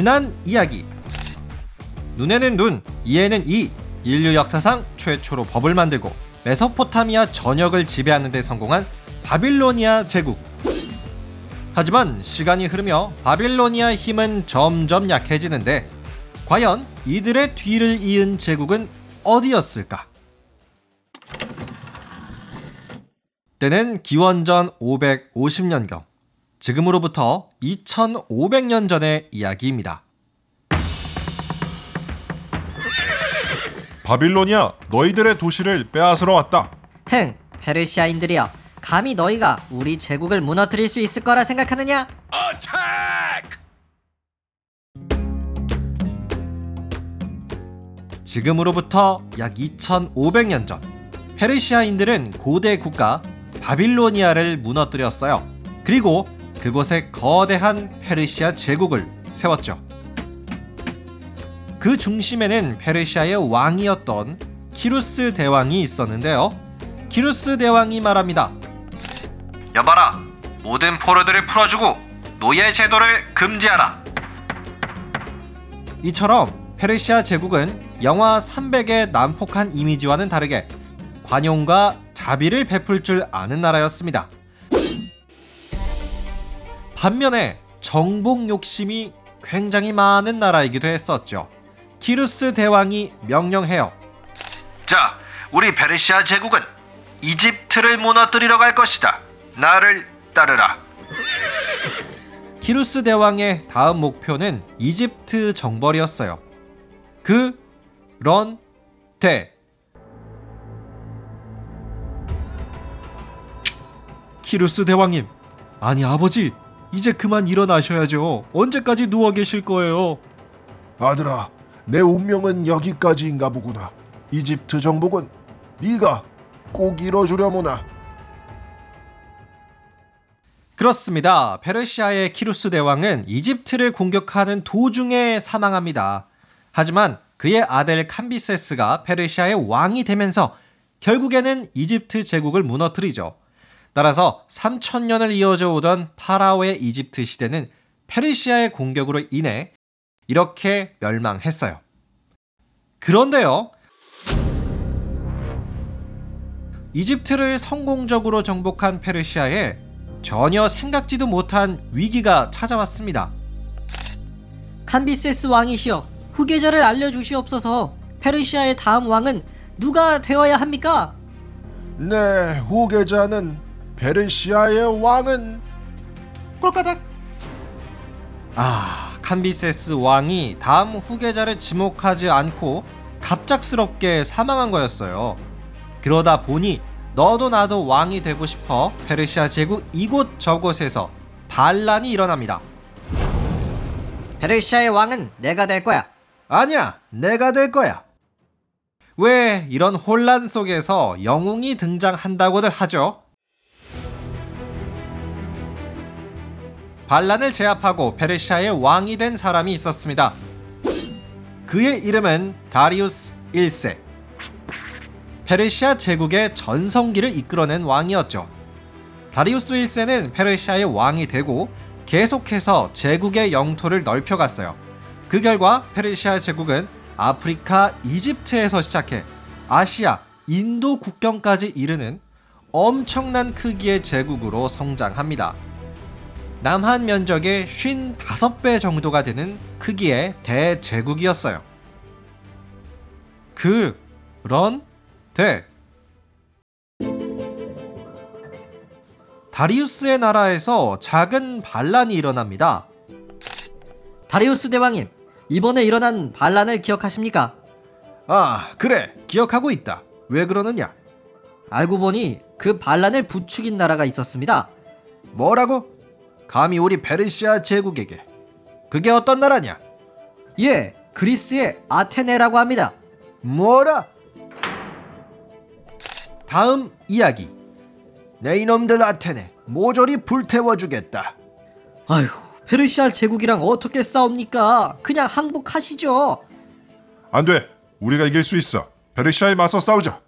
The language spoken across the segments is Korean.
지난 이야기. 눈에는 눈, 이에는 이. 인류 역사상 최초로 법을 만들고 메소포타미아 전역을 지배하는 데 성공한 바빌로니아 제국. 하지만 시간이 흐르며 바빌로니아 힘은 점점 약해지는데 과연 이들의 뒤를 이은 제국은 어디였을까? 때는 기원전 550년경, 지금으로부터 2500년 전의 이야기입니다. 바빌로니아 너희들의 도시를 빼앗으러 왔다. 흥, 페르시아인들이여. 감히 너희가 우리 제국을 무너뜨릴 수 있을 거라 생각하느냐? 지금으로부터 약 2500년 전 페르시아인들은 고대 국가 바빌로니아를 무너뜨렸어요. 그리고 그곳에 거대한 페르시아 제국을 세웠죠. 그 중심에는 페르시아의 왕이었던 키루스 대왕이 있었는데요. 키루스 대왕이 말합니다. 여봐라, 모든 포로들을 풀어주고 노예 제도를 금지하라. 이처럼 페르시아 제국은 영화 300의 난폭한 이미지와는 다르게 관용과 자비를 베풀 줄 아는 나라였습니다. 반면에 정복 욕심이 굉장히 많은 나라이기도 했었죠. 키루스 대왕이 명령해요. 자, 우리 페르시아 제국은 이집트를 무너뜨리러 갈 것이다. 나를 따르라. 키루스 대왕의 다음 목표는 이집트 정벌이었어요. 그, 런, 데. 키루스 대왕님, 아니 아버지, 이제 그만 일어나셔야죠. 언제까지 누워 계실 거예요? 아들아, 내 운명은 여기까지인가 보구나. 이집트 정복은 네가 꼭 이뤄주려무나. 그렇습니다. 페르시아의 키루스 대왕은 이집트를 공격하는 도중에 사망합니다. 하지만 그의 아들 캄비세스가 페르시아의 왕이 되면서 결국에는 이집트 제국을 무너뜨리죠. 따라서 3천년을 이어져 오던 파라오의 이집트 시대는 페르시아의 공격으로 인해 이렇게 멸망했어요. 그런데요. 이집트를 성공적으로 정복한 페르시아에 전혀 생각지도 못한 위기가 찾아왔습니다. 캄비세스 왕이시여, 후계자를 알려주시옵소서. 페르시아의 다음 왕은 누가 되어야 합니까? 내 후계자는 페르시아의 왕은 꼴까닥 아, 캄비세스 왕이 다음 후계자를 지목하지 않고 갑작스럽게 사망한 거였어요. 그러다 보니 너도 나도 왕이 되고 싶어 페르시아 제국 이곳 저곳에서 반란이 일어납니다. 페르시아의 왕은 내가 될 거야. 아니야, 내가 될 거야. 왜 이런 혼란 속에서 영웅이 등장한다고들 하죠? 반란을 제압하고 페르시아의 왕이 된 사람이 있었습니다. 그의 이름은 다리우스 1세. 페르시아 제국의 전성기를 이끌어낸 왕이었죠. 다리우스 1세는 페르시아의 왕이 되고 계속해서 제국의 영토를 넓혀갔어요. 그 결과 페르시아 제국은 아프리카 이집트에서 시작해 아시아, 인도 국경까지 이르는 엄청난 크기의 제국으로 성장합니다. 남한 면적의 55배 정도가 되는 크기의 대제국이었어요. 그런데 다리우스의 나라에서 작은 반란이 일어납니다. 다리우스 대왕님, 이번에 일어난 반란을 기억하십니까? 아, 그래. 기억하고 있다. 왜 그러느냐? 알고 보니 그 반란을 부추긴 나라가 있었습니다. 뭐라고? 감히 우리 페르시아 제국에게. 그게 어떤 나라냐? 예, 그리스의 아테네라고 합니다. 뭐라? 다음 이야기. 내 이놈들 아테네 모조리 불태워 주겠다. 아휴, 페르시아 제국이랑 어떻게 싸웁니까? 그냥 항복하시죠. 안 돼. 우리가 이길 수 있어. 페르시아에 맞서 싸우자.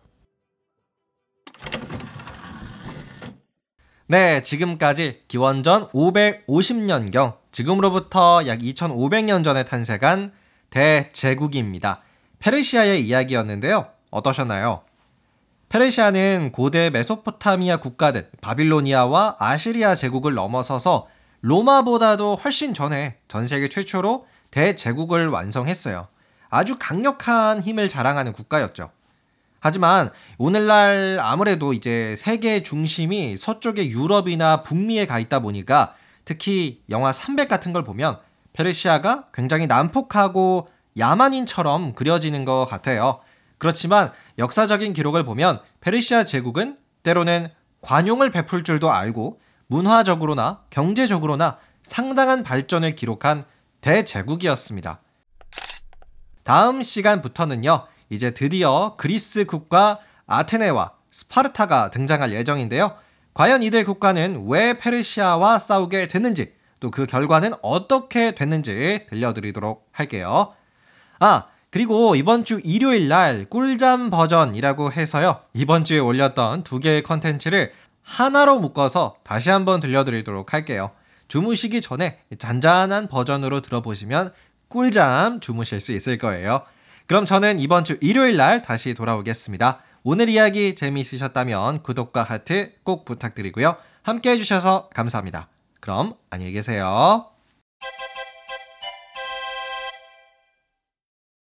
네, 지금까지 기원전 550년경 지금으로부터 약 2500년 전에 탄생한 대제국입니다. 페르시아의 이야기였는데요. 어떠셨나요? 페르시아는 고대 메소포타미아 국가들 바빌로니아와 아시리아 제국을 넘어서서 로마보다도 훨씬 전에 전 세계 최초로 대제국을 완성했어요. 아주 강력한 힘을 자랑하는 국가였죠. 하지만 오늘날 아무래도 이제 세계 중심이 서쪽의 유럽이나 북미에 가 있다 보니까 특히 영화 300 같은 걸 보면 페르시아가 굉장히 난폭하고 야만인처럼 그려지는 것 같아요. 그렇지만 역사적인 기록을 보면 페르시아 제국은 때로는 관용을 베풀 줄도 알고 문화적으로나 경제적으로나 상당한 발전을 기록한 대제국이었습니다. 다음 시간부터는요, 이제 드디어 그리스 국가 아테네와 스파르타가 등장할 예정인데요. 과연 이들 국가는 왜 페르시아와 싸우게 됐는지, 또 그 결과는 어떻게 됐는지 들려드리도록 할게요. 아, 그리고 이번 주 일요일 날 꿀잠 버전이라고 해서요. 이번 주에 올렸던 두 개의 컨텐츠를 하나로 묶어서 다시 한번 들려드리도록 할게요. 주무시기 전에 잔잔한 버전으로 들어보시면 꿀잠 주무실 수 있을 거예요. 그럼 저는 이번 주 일요일 날 다시 돌아오겠습니다. 오늘 이야기 재미있으셨다면 구독과 하트 꼭 부탁드리고요. 함께 해주셔서 감사합니다. 그럼 안녕히 계세요.